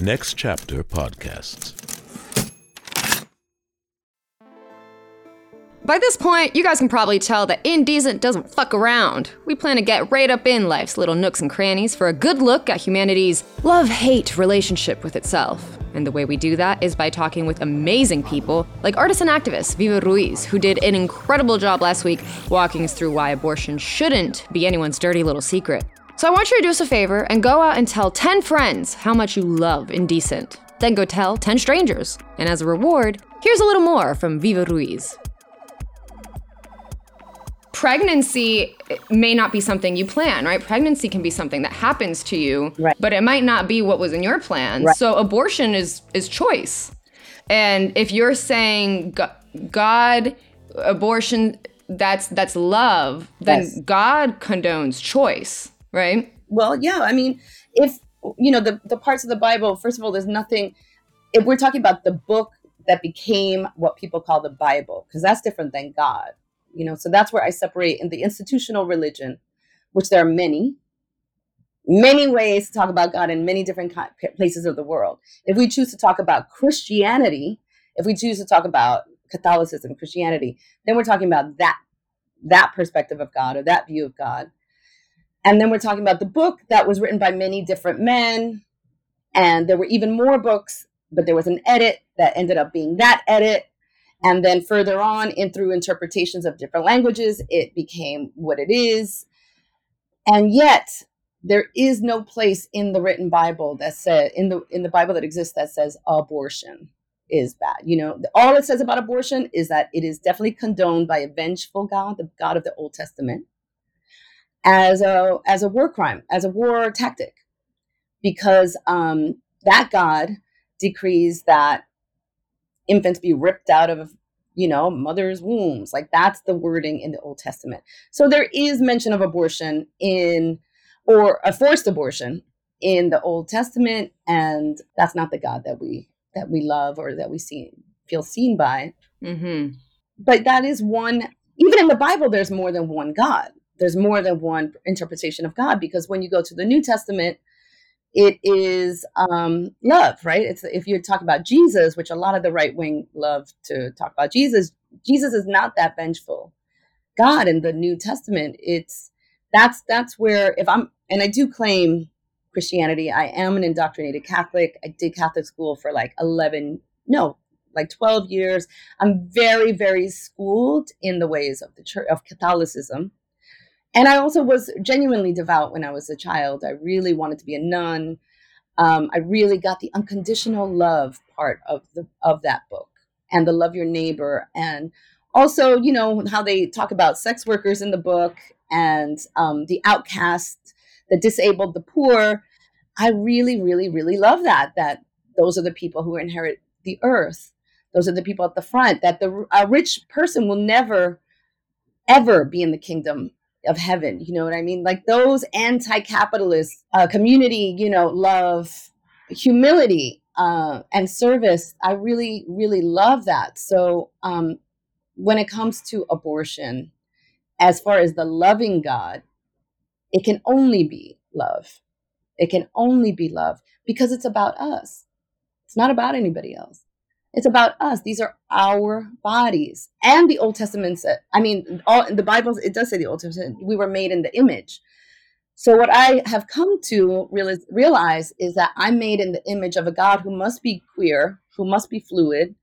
Next Chapter Podcasts. By this point, you guys can probably tell that Indecent doesn't fuck around. We plan to get right up in life's little nooks and crannies for a good look at humanity's love hate relationship with itself. And the way we do that is by talking with amazing people like artist and activist Viva Ruíz, who did an incredible job last week walking us through why abortion shouldn't be anyone's dirty little secret. So I want you to do us a favor and go out and tell 10 friends how much you love Indecent. Then go tell 10 strangers. And as a reward, here's a little more from Viva Ruíz pregnancy may not be something you plan, right? Pregnancy can be something that happens to you, right. but it might not be what was in your plan. Right. So abortion is is choice. And if you're saying God abortion that's that's love, then yes. God condones choice, right? Well, yeah, I mean, if you know the the parts of the Bible, first of all, there's nothing if we're talking about the book that became what people call the Bible, because that's different than God you know? So that's where i separate in the institutional religion which there are many many ways to talk about god in many different places of the world. If we choose to talk about christianity if we choose to talk about catholicism christianity then we're talking about that that perspective of god or that view of god and then we're talking about the book that was written by many different men and there were even more books but there was an edit that ended up being that edit and then further on, in through interpretations of different languages, it became what it is. And yet, there is no place in the written Bible that said in the in the Bible that exists that says abortion is bad. You know, all it says about abortion is that it is definitely condoned by a vengeful God, the God of the Old Testament, as a as a war crime, as a war tactic, because um, that God decrees that infants be ripped out of you know mothers wombs. Like that's the wording in the old testament. So there is mention of abortion in or a forced abortion in the old testament and that's not the god that we that we love or that we see feel seen by. Mm-hmm. but that is one even in the bible there's more than one god there's more than one interpretation of god because when you go to the new testament it is um, love, right? It's if you talk about Jesus, which a lot of the right wing love to talk about Jesus. Jesus is not that vengeful God in the New Testament. It's that's that's where if I'm and I do claim Christianity. I am an indoctrinated Catholic. I did Catholic school for like eleven, no, like twelve years. I'm very very schooled in the ways of the church of Catholicism and I also was genuinely devout when I was a child. I really wanted to be a nun. Um, I really got the unconditional love part of the of that book and the love your neighbor and also you know how they talk about sex workers in the book and um, the outcast the disabled the poor i really really really love that that those are the people who inherit the earth those are the people at the front that the a rich person will never ever be in the kingdom of heaven you know what i mean? Like those anti-capitalist uh, community you know love humility uh, and service i really really love that. So um, when it comes to abortion as far as the loving god it can only be love. It can only be love because it's about us. It's not about anybody else it's about us. These are our bodies. And the Old Testament said, I mean, all the Bible, it does say the Old Testament, we were made in the image. So what I have come to realize, realize is that I'm made in the image of a God who must be queer, who must be fluid,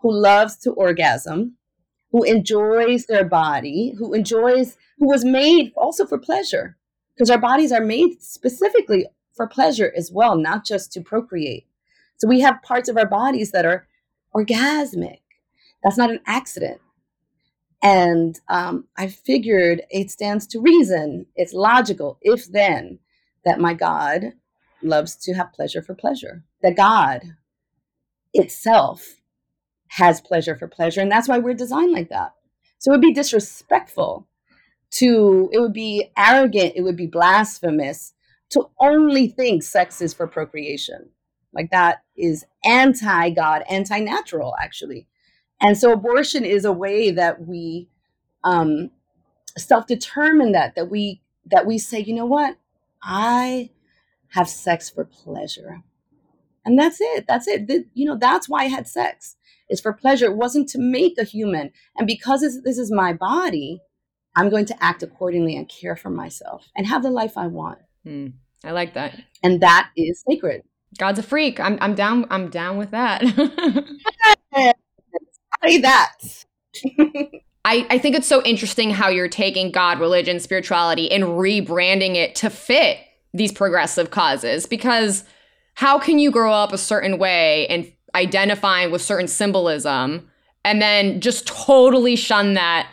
who loves to orgasm, who enjoys their body, who enjoys, who was made also for pleasure, because our bodies are made specifically for pleasure as well, not just to procreate. So we have parts of our bodies that are orgasmic. That's not an accident. And um, I figured it stands to reason. It's logical, if then, that my God loves to have pleasure for pleasure. That God itself has pleasure for pleasure. And that's why we're designed like that. So it would be disrespectful to, it would be arrogant, it would be blasphemous to only think sex is for procreation. Like that is anti God, anti natural, actually. And so abortion is a way that we um, self determine that, that we that we say, you know what, I have sex for pleasure. and that's it. That's it. You know that's why i had sex. It's for pleasure. It wasn't to make a human. And because this is my body i'm going to act accordingly and care for myself and have the life i want. Mm, i like that. And that is sacred god's a freak i'm, I'm down i'm down with that say that I, I think it's so interesting how you're taking God, religion, spirituality, and rebranding it to fit these progressive causes because how can you grow up a certain way and identifying with certain symbolism and then just totally shun that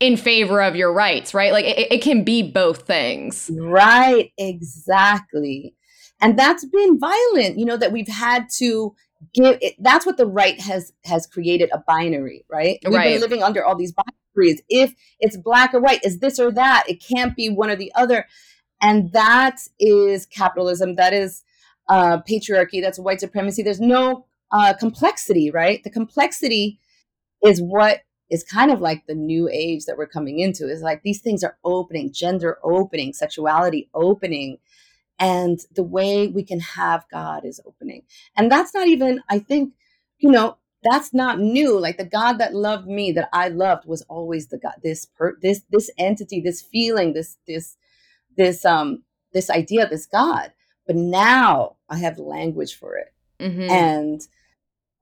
in favor of your rights, right? Like it, it can be both things. Right, exactly. And that's been violent, you know, that we've had to give it, that's what the right has has created a binary, right? We've right. been living under all these binaries. If it's black or white, is this or that? It can't be one or the other. And that is capitalism. That is uh, patriarchy. That's white supremacy. There's no uh, complexity, right? The complexity is what is kind of like the new age that we're coming into. Is like these things are opening, gender opening, sexuality opening, and the way we can have God is opening. And that's not even, I think, you know, that's not new. Like the God that loved me, that I loved, was always the God. This per, this this entity, this feeling, this this this um this idea, this God. But now I have language for it, mm-hmm. and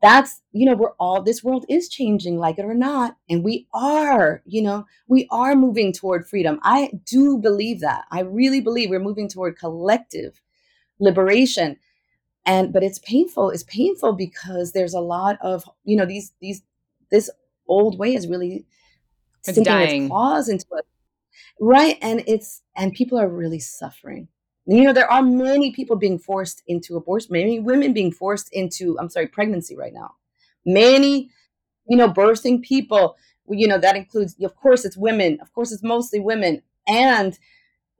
that's you know we're all this world is changing like it or not and we are you know we are moving toward freedom. I do believe that. I really believe we're moving toward collective liberation. And but it's painful. It's painful because there's a lot of you know these these this old way is really it's dying its claws into it right? And it's and people are really suffering you know, there are many people being forced into abortion, many women being forced into, I'm sorry, pregnancy right now. Many, you know, birthing people, you know, that includes, of course, it's women. Of course, it's mostly women. And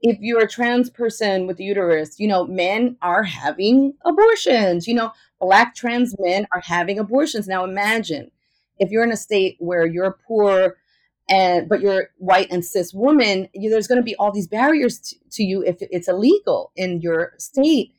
if you're a trans person with the uterus, you know, men are having abortions. You know, black trans men are having abortions. Now imagine if you're in a state where you're poor, and but you're white and cis woman you, there's going to be all these barriers to, to you if it's illegal in your state.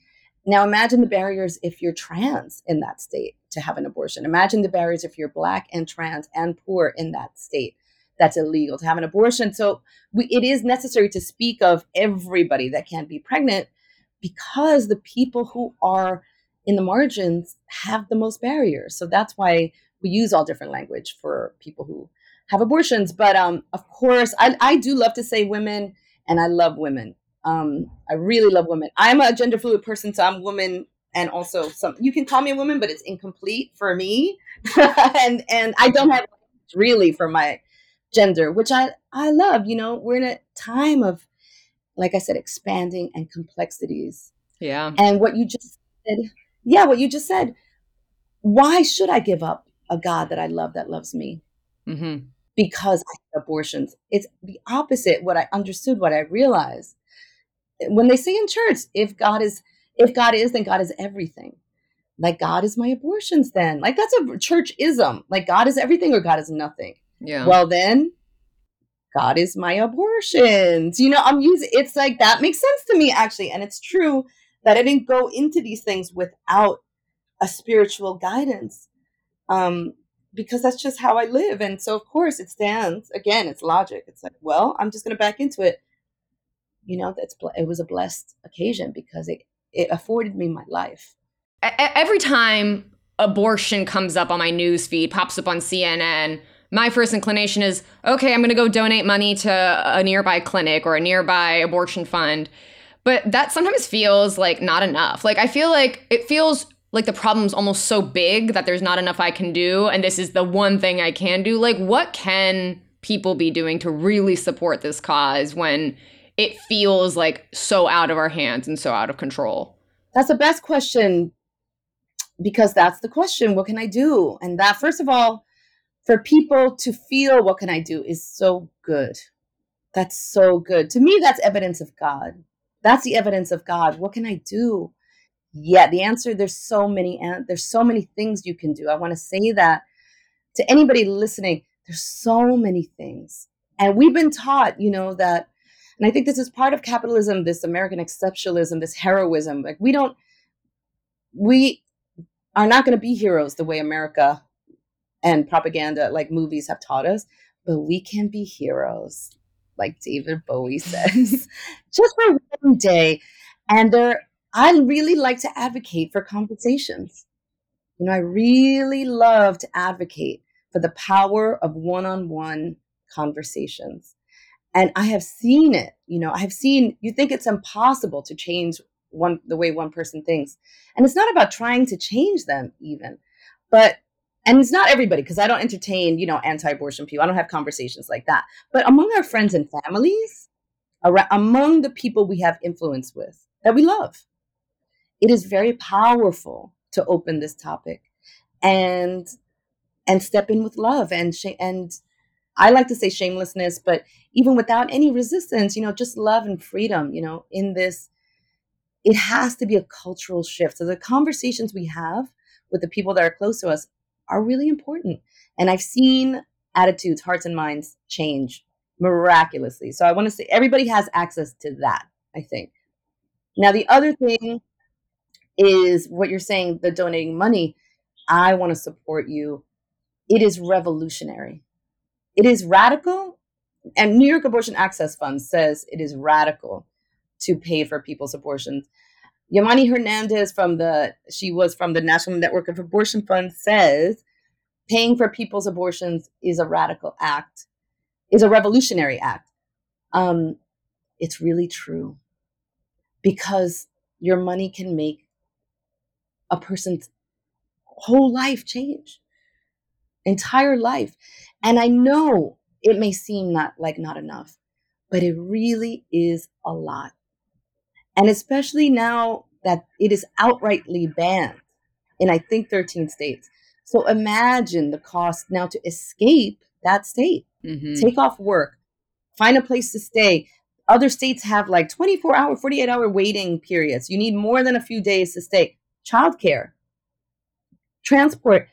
Now imagine the barriers if you're trans in that state to have an abortion. Imagine the barriers if you're black and trans and poor in that state that's illegal to have an abortion. So we, it is necessary to speak of everybody that can be pregnant because the people who are in the margins have the most barriers. So that's why we use all different language for people who have abortions. But um, of course, I, I do love to say women, and I love women. Um, I really love women. I'm a gender fluid person, so I'm woman, and also some. You can call me a woman, but it's incomplete for me, and and I don't have really for my gender, which I I love. You know, we're in a time of, like I said, expanding and complexities. Yeah. And what you just said, yeah, what you just said. Why should I give up a God that I love that loves me? Mm-hmm because abortions. It's the opposite. What I understood, what I realized. When they say in church, if God is, if God is, then God is everything. Like God is my abortions, then. Like that's a church ism. Like God is everything or God is nothing. Yeah. Well then, God is my abortions. You know, I'm using it's like that makes sense to me actually. And it's true that I didn't go into these things without a spiritual guidance. Um, because that's just how I live. And so, of course, it stands. Again, it's logic. It's like, well, I'm just going to back into it. You know, that's it was a blessed occasion because it it afforded me my life. Every time abortion comes up on my news feed, pops up on CNN, my first inclination is, okay, I'm going to go donate money to a nearby clinic or a nearby abortion fund. But that sometimes feels like not enough. Like I feel like it feels like the problem's almost so big that there's not enough I can do and this is the one thing I can do. Like what can people be doing to really support this cause when it feels like so out of our hands and so out of control? That's the best question because that's the question. What can I do? And that, first of all, for people to feel what can I do is so good. That's so good. To me, that's evidence of God. That's the evidence of God. What can I do? Yeah the answer there's so many and there's so many things you can do. I want to say that to anybody listening there's so many things. And we've been taught you know that and i think this is part of capitalism this american exceptionalism this heroism. Like we don't we are not going to be heroes the way America and propaganda like movies have taught us, but we can be heroes, like David Bowie says, just for one day. And there, I really like to advocate for conversations. You know, I really love to advocate for the power of one on one conversations. And I have seen it, you know, I have seen, you think it's impossible to change one the way one person thinks. And it's not about trying to change them even, but and it's not everybody because I don't entertain, you know, anti-abortion people. I don't have conversations like that. But among our friends and families, around, among the people we have influence with that we love, it is very powerful to open this topic and and step in with love and sh- and I like to say shamelessness, but even without any resistance, you know, just love and freedom, you know, in this, it has to be a cultural shift. So the conversations we have with the people that are close to us are really important. And I've seen attitudes, hearts, and minds change miraculously. So I want to say everybody has access to that, I think. Now, the other thing is what you're saying, the donating money. I want to support you. It is revolutionary. It is radical. And New York Abortion Access Fund says it is radical to pay for people's abortions. Yamani Hernandez from the she was from the National Network of Abortion Fund says paying for people's abortions is a radical act, is a revolutionary act. Um, it's really true because your money can make a person's whole life change, entire life. And I know it may seem not like not enough, but it really is a lot. And especially now that it is outrightly banned in, I think, 13 states. So imagine the cost now to escape that state, mm-hmm. take off work, find a place to stay. Other states have like 24 hour, 48 hour waiting periods. You need more than a few days to stay. Childcare, transport.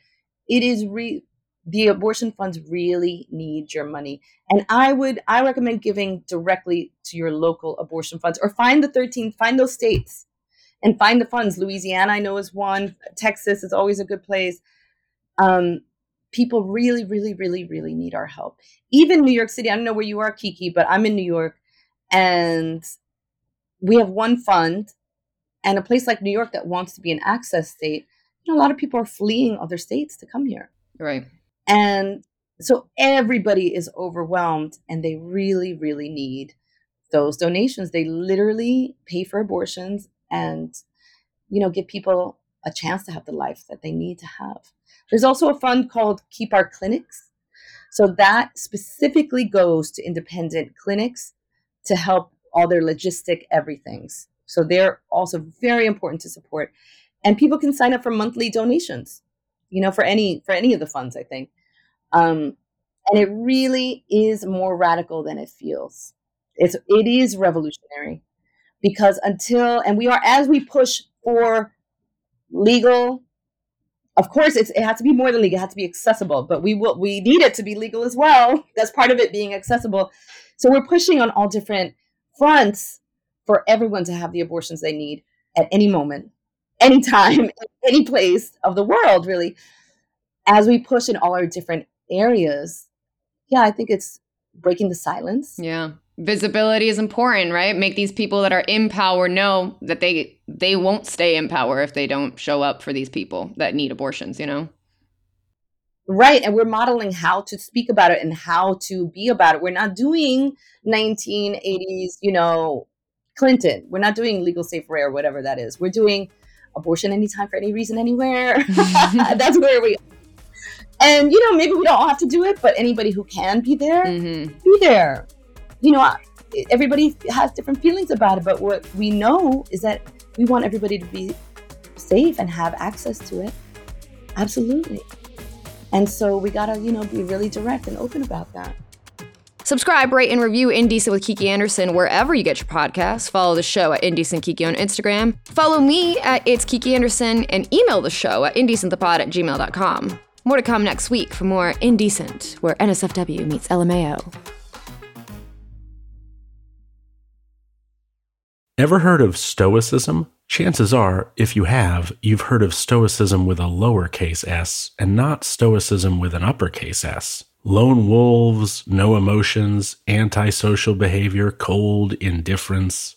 It is re- the abortion funds really need your money. And i would i recommend giving directly to your local abortion funds or find the 13 find those states and find the funds. Louisiana i know is one. Texas is always a good place. Um, people really really really really need our help. Even new york city i don't know where you are kiki but i'm in new york and we have one fund and a place like new york that wants to be an access state you know, a lot of people are fleeing other states to come here right and so everybody is overwhelmed and they really, really need those donations. They literally pay for abortions and, you know, give people a chance to have the life that they need to have. There's also a fund called Keep Our Clinics. So that specifically goes to independent clinics to help all their logistic everythings. So they're also very important to support. And people can sign up for monthly donations you know, for any for any of the funds, I think. Um, and it really is more radical than it feels. It's it is revolutionary because until and we are as we push for legal of course it has to be more than legal it has to be accessible but we will we need it to be legal as well that's part of it being accessible so we're pushing on all different fronts for everyone to have the abortions they need at any moment anytime, any place of the world, really, as we push in all our different areas. Yeah, I think it's breaking the silence. Yeah. Visibility is important, right? Make these people that are in power know that they they won't stay in power if they don't show up for these people that need abortions, you know? Right. And we're modeling how to speak about it and how to be about it. We're not doing 1980s, you know, Clinton. We're not doing legal safe rare, whatever that is. We're doing abortion anytime for any reason anywhere. That's where we and you know maybe we don't have to do it but anybody who can be there mm-hmm. be there you know everybody has different feelings about it but what we know is that we want everybody to be safe and have access to it absolutely and so we gotta you know be really direct and open about that Subscribe, rate, and review Indecent with Kiki Andersen wherever you get your podcasts. Follow the show at Indecent Kiki on Instagram. Follow me at It's Kiki Andersen and email the show at indecentthepod at gmail.com. More to come next week for more Indecent, where NSFW meets LMAO. Ever heard of Stoicism? Chances are, if you have, you've heard of Stoicism with a lowercase s and not Stoicism with an uppercase s. Lone wolves, no emotions, antisocial behavior, cold indifference.